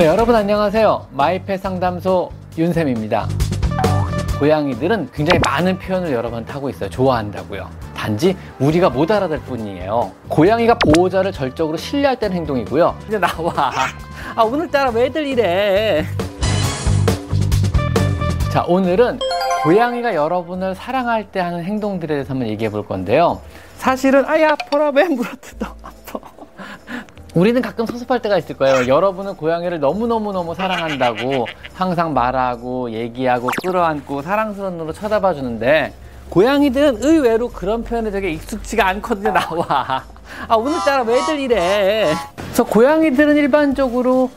네, 여러분 안녕하세요. 마이펫 상담소 윤쌤입니다. 고양이들은 굉장히 많은 표현을 여러분한테 하고 있어요. 좋아한다고요. 단지 우리가 못 알아들 뿐이에요. 고양이가 보호자를 절적으로 신뢰할 때는 행동이고요. 이제 나와. 아, 오늘따라 왜들 이래? 자, 오늘은 고양이가 여러분을 사랑할 때 하는 행동들에 대해서 한번 얘기해 볼 건데요. 사실은, 아야, 왜 물어뜯어? 우리는 가끔 섭섭할 때가 있을 거예요. 여러분은 고양이를 너무너무너무 사랑한다고 항상 말하고 얘기하고 끌어안고 사랑스러운 눈으로 쳐다봐 주는데 고양이들은 의외로 그런 표현에 되게 익숙지가 않거든요. 나와. 아, 오늘따라 왜들 이래? 그래서 고양이들은 일반적으로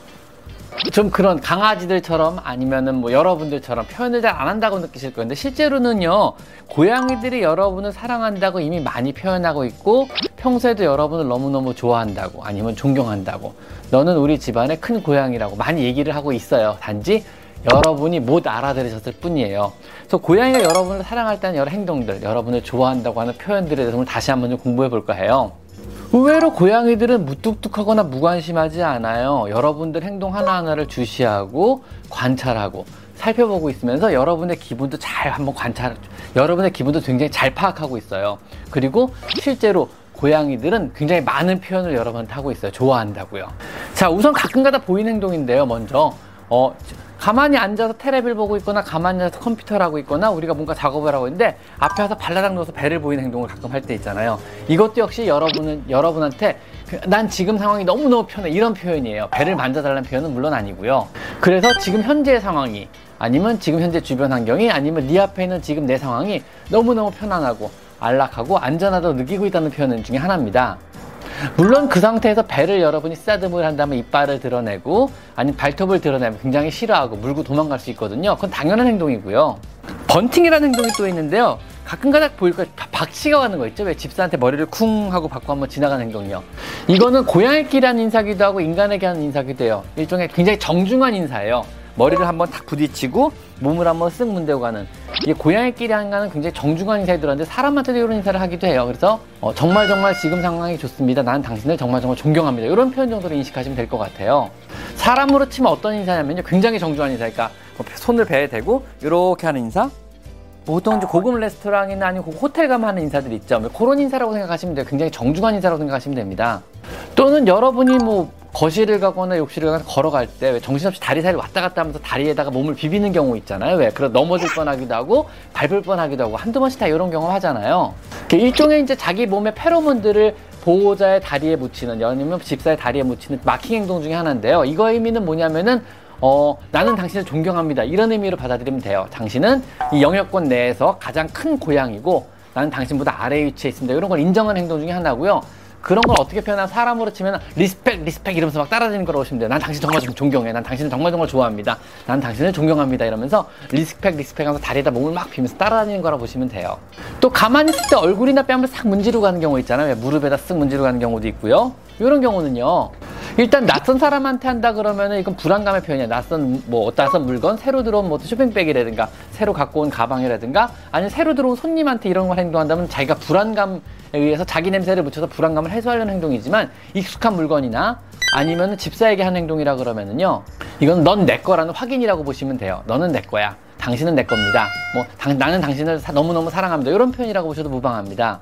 좀 그런 강아지들처럼 아니면은 뭐 여러분들처럼 표현을 잘 안 한다고 느끼실 건데 실제로는요 고양이들이 여러분을 사랑한다고 이미 많이 표현하고 있고 평소에도 여러분을 너무너무 좋아한다고 아니면 존경한다고 너는 우리 집안의 큰 고양이라고 많이 얘기를 하고 있어요 단지 여러분이 못 알아들으셨을 뿐이에요 그래서 고양이가 여러분을 사랑할 때는 여러 행동들 여러분을 좋아한다고 하는 표현들에 대해서 오늘 다시 한번 좀 공부해 볼까 해요 의외로 고양이들은 무뚝뚝하거나 무관심하지 않아요. 여러분들 행동 하나하나를 주시하고 관찰하고 살펴보고 있으면서 여러분의 기분도 잘 한번 관찰, 여러분의 기분도 굉장히 잘 파악하고 있어요. 그리고 실제로 고양이들은 굉장히 많은 표현을 여러분한테 하고 있어요. 좋아한다고요. 자, 우선 가끔가다 보이는 행동인데요. 먼저, 어, 가만히 앉아서 테레비를 보고 있거나 가만히 앉아서 컴퓨터를 하고 있거나 우리가 뭔가 작업을 하고 있는데 앞에 와서 발라당 누워서 배를 보이는 행동을 가끔 할 때 있잖아요. 이것도 역시 여러분은 여러분한테 그, 난 지금 상황이 너무너무 편해 이런 표현이에요. 배를 만져달라는 표현은 물론 아니고요. 그래서 지금 현재의 상황이 아니면 지금 현재 주변 환경이 아니면 네 앞에 있는 지금 내 상황이 너무너무 편안하고 안락하고 안전하다고 느끼고 있다는 표현 중에 하나입니다. 물론 그 상태에서 배를 여러분이 쓰다듬을 한다면 이빨을 드러내고 아니면 발톱을 드러내면 굉장히 싫어하고 물고 도망갈 수 있거든요. 그건 당연한 행동이고요. 번팅이라는 행동이 또 있는데요. 가끔가다 보일 거예요. 박치가 가는 거 있죠? 왜 집사한테 머리를 쿵 하고 받고 한번 지나가는 행동이요. 이거는 고양이끼리 하는 인사기도 하고 인간에게 하는 인사기도 해요. 일종의 굉장히 정중한 인사예요. 머리를 한번 탁 부딪히고 몸을 한번 쓱 문대고 가는 이게 고양이끼리 하는 거는 굉장히 정중한 인사에 들었는데 사람한테도 이런 인사를 하기도 해요. 그래서 어, 정말 정말 지금 상황이 좋습니다. 나는 당신을 정말 정말 존경합니다. 이런 표현 정도로 인식하시면 될 것 같아요. 사람으로 치면 어떤 인사냐면요. 굉장히 정중한 인사. 그러니까 뭐 손을 배에 대고 이렇게 하는 인사. 보통 이제 고급 레스토랑이나 아니면 호텔 가면 하는 인사들 있죠. 뭐 그런 인사라고 생각하시면 돼요. 굉장히 정중한 인사라고 생각하시면 됩니다. 또는 여러분이 뭐 거실을 가거나 욕실을 가거나 걸어갈 때 정신없이 다리 사이를 왔다 갔다 하면서 다리에다가 몸을 비비는 경우 있잖아요. 왜? 그래 넘어질 뻔하기도 하고 밟을 뻔하기도 하고 한두 번씩 다 이런 경험 하잖아요. 일종의 이제 자기 몸의 페로몬들을 보호자의 다리에 묻히는 아니면 집사의 다리에 묻히는 마킹 행동 중에 하나인데요. 이거 의미는 뭐냐면은 어, 나는 당신을 존경합니다. 이런 의미로 받아들이면 돼요. 당신은 이 영역권 내에서 가장 큰 고양이고 나는 당신보다 아래에 위치해 있습니다. 이런 걸 인정하는 행동 중에 하나고요. 그런 걸 어떻게 표현하면 사람으로 치면 respect respect 이러면서 막 따라다니는 거라고 보시면 돼요. 난 당신 정말 존경해. 난 당신을 정말 정말 좋아합니다. 난 당신을 존경합니다. 이러면서 respect respect 하면서 다리에다 몸을 막 비비면서 따라다니는 거라 고 보시면 돼요. 또 가만히 있을 때 얼굴이나 뺨을 싹 문지르고 가는 경우 있잖아요. 무릎에다 쓱 문지르고 가는 경우도 있고요. 이런 경우는요. 일단 낯선 사람한테 한다 그러면은 이건 불안감의 표현이야. 낯선 뭐 낯선 물건, 새로 들어온 뭐 쇼핑백이라든가 새로 갖고 온 가방이라든가 아니면 새로 들어온 손님한테 이런 걸 행동한다면 자기가 불안감에 의해서 자기 냄새를 묻혀서 불안감을 해소하려는 행동이지만 익숙한 물건이나 아니면 집사에게 하는 행동이라 그러면은요. 이건 넌 내 거라는 확인이라고 보시면 돼요. 너는 내 거야. 당신은 내 겁니다. 뭐 당, 나는 당신을 사, 너무너무 사랑합니다. 이런 표현이라고 보셔도 무방합니다.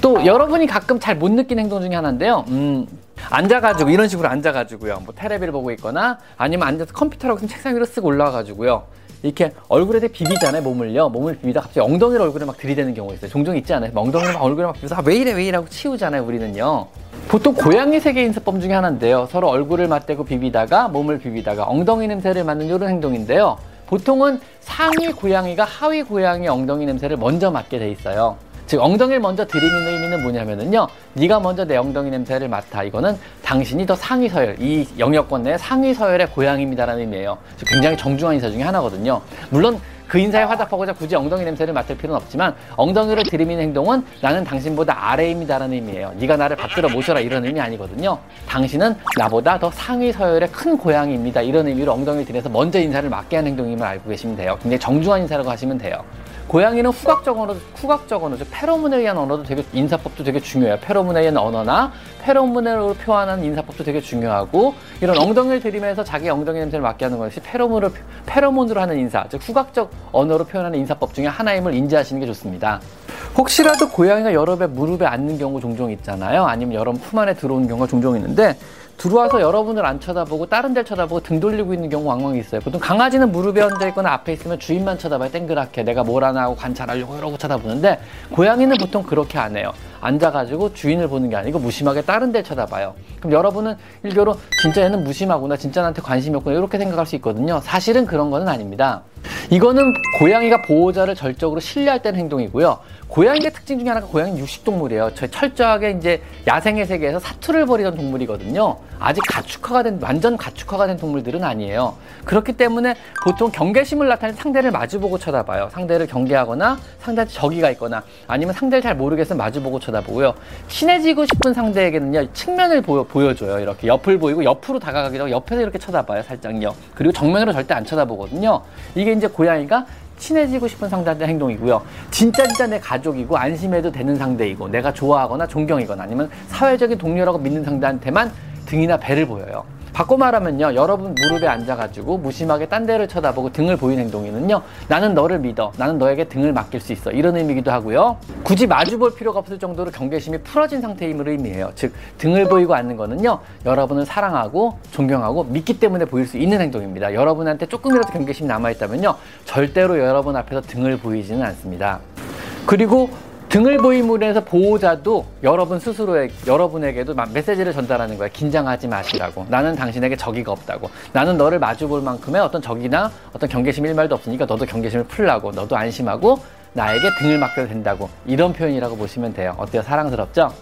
또 여러분이 가끔 잘 못 느끼는 행동 중에 하나인데요. 음, 앉아가지고 이런 식으로 앉아가지고요. 뭐 테레비를 보고 있거나 아니면 앉아서 컴퓨터라고 책상 위로 쓱 올라와가지고요. 이렇게 얼굴에 비비잖아요, 몸을요. 몸을 비비다 갑자기 엉덩이를 얼굴에 막 들이대는 경우가 있어요. 종종 있지 않아요? 엉덩이를 막 얼굴에 막 비벼서 아, 왜 이래, 왜 이래 하고 치우잖아요, 우리는요. 보통 고양이 세계 인사법 중에 하나인데요. 서로 얼굴을 맞대고 비비다가 몸을 비비다가 엉덩이 냄새를 맡는 이런 행동인데요. 보통은 상위 고양이가 하위 고양이 엉덩이 냄새를 먼저 맡게 돼 있어요. 즉 엉덩이를 먼저 들이미는 의미는 뭐냐면은요 네가 먼저 내 엉덩이 냄새를 맡아 이거는 당신이 더 상위 서열 이 영역권 내 상위 서열의 고양입니다라는 의미예요 굉장히 정중한 인사 중에 하나거든요 물론 그 인사에 화답하고자 굳이 엉덩이 냄새를 맡을 필요는 없지만 엉덩이를 들이미는 행동은 나는 당신보다 아래입니다라는 의미예요. 네가 나를 받들어 모셔라 이런 의미 아니거든요. 당신은 나보다 더 상위 서열의 큰 고양이입니다. 이런 의미로 엉덩이를 들여서 먼저 인사를 맡게 하는 행동임을 알고 계시면 돼요. 굉장히 정중한 인사라고 하시면 돼요. 고양이는 후각적 언어, 후각적 언어, 즉 페로몬에 의한 언어도 되게 인사법도 되게 중요해요. 페로몬에 의한 언어나 페로몬으로 표현하는 인사법도 되게 중요하고 이런 엉덩이를 들이면서 자기 엉덩이 냄새를 맡게 하는 것이 페로몬으로 페로몬으로 하는 인사, 즉 후각적 언어로 표현하는 인사법 중에 하나임을 인지하시는 게 좋습니다. 혹시라도 고양이가 여러분의 무릎에 앉는 경우 종종 있잖아요. 아니면 여러분 품 안에 들어오는 경우가 종종 있는데 들어와서 여러분을 안 쳐다보고 다른 데를 쳐다보고 등 돌리고 있는 경우 왕왕 있어요. 보통 강아지는 무릎에 앉아 있거나 앞에 있으면 주인만 쳐다봐요. 땡그랗게 내가 뭘 하나 하고 관찰하려고 이러고 쳐다보는데 고양이는 보통 그렇게 안 해요. 앉아가지고 주인을 보는 게 아니고 무심하게 다른 데를 쳐다봐요. 그럼 여러분은 일교로 진짜 얘는 무심하구나, 진짜 나한테 관심이 없구나 이렇게 생각할 수 있거든요. 사실은 그런 거는 아닙니다. 이거는 고양이가 보호자를 절적으로 신뢰할 때는 행동이고요. 고양이의 특징 중에 하나가 고양이는 육식동물이에요. 저 철저하게 이제 야생의 세계에서 사투를 벌이던 동물이거든요. 아직 가축화가 된, 완전 가축화가 된 동물들은 아니에요. 그렇기 때문에 보통 경계심을 나타낸 상대를 마주보고 쳐다봐요. 상대를 경계하거나 상대한테 적이가 있거나 아니면 상대를 잘 모르겠으면 마주보고 쳐다보고요. 친해지고 싶은 상대에게는요, 측면을 보여, 보여줘요. 이렇게 옆을 보이고 옆으로 다가가기도 하고 옆에서 이렇게 쳐다봐요. 살짝요. 그리고 정면으로 절대 안 쳐다보거든요. 이게 이제 고양이가 친해지고 싶은 상대한테 행동이고요. 진짜 진짜 내 가족이고 안심해도 되는 상대이고 내가 좋아하거나 존경이거나 아니면 사회적인 동료라고 믿는 상대한테만 등이나 배를 보여요. 바꿔 말하면요. 여러분 무릎에 앉아가지고 무심하게 딴 데를 쳐다보고 등을 보이는 행동이는요. 나는 너를 믿어. 나는 너에게 등을 맡길 수 있어. 이런 의미기도 하고요. 굳이 마주 볼 필요가 없을 정도로 경계심이 풀어진 상태임을 의미해요. 즉, 등을 보이고 앉는 거는요. 여러분을 사랑하고 존경하고 믿기 때문에 보일 수 있는 행동입니다. 여러분한테 조금이라도 경계심이 남아있다면요. 절대로 여러분 앞에서 등을 보이지는 않습니다. 그리고 등을 보임으로 해서 보호자도 여러분 스스로에 여러분에게도 메시지를 전달하는 거예요. 긴장하지 마시라고. 나는 당신에게 적이가 없다고. 나는 너를 마주 볼 만큼의 어떤 적이나 어떤 경계심 일말도 없으니까 너도 경계심을 풀라고. 너도 안심하고 나에게 등을 맡겨도 된다고. 이런 표현이라고 보시면 돼요. 어때요? 사랑스럽죠?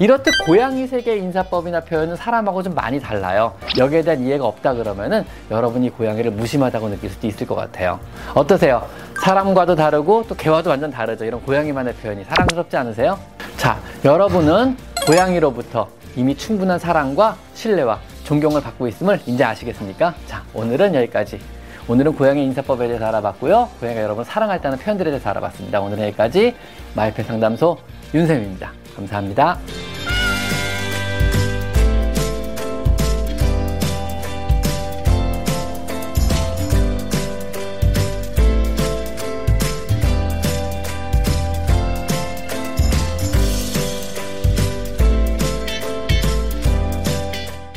이렇듯 고양이 세계 인사법이나 표현은 사람하고 좀 많이 달라요. 여기에 대한 이해가 없다 그러면은 여러분이 고양이를 무심하다고 느낄 수도 있을 것 같아요. 어떠세요? 사람과도 다르고 또 개와도 완전 다르죠. 이런 고양이만의 표현이 사랑스럽지 않으세요? 자, 여러분은 고양이로부터 이미 충분한 사랑과 신뢰와 존경을 받고 있음을 이제 아시겠습니까? 자, 오늘은 여기까지. 오늘은 고양이 인사법에 대해서 알아봤고요. 고양이가 여러분 사랑할 때는 표현들에 대해서 알아봤습니다. 오늘은 여기까지 마이펜 상담소 윤쌤입니다. 감사합니다.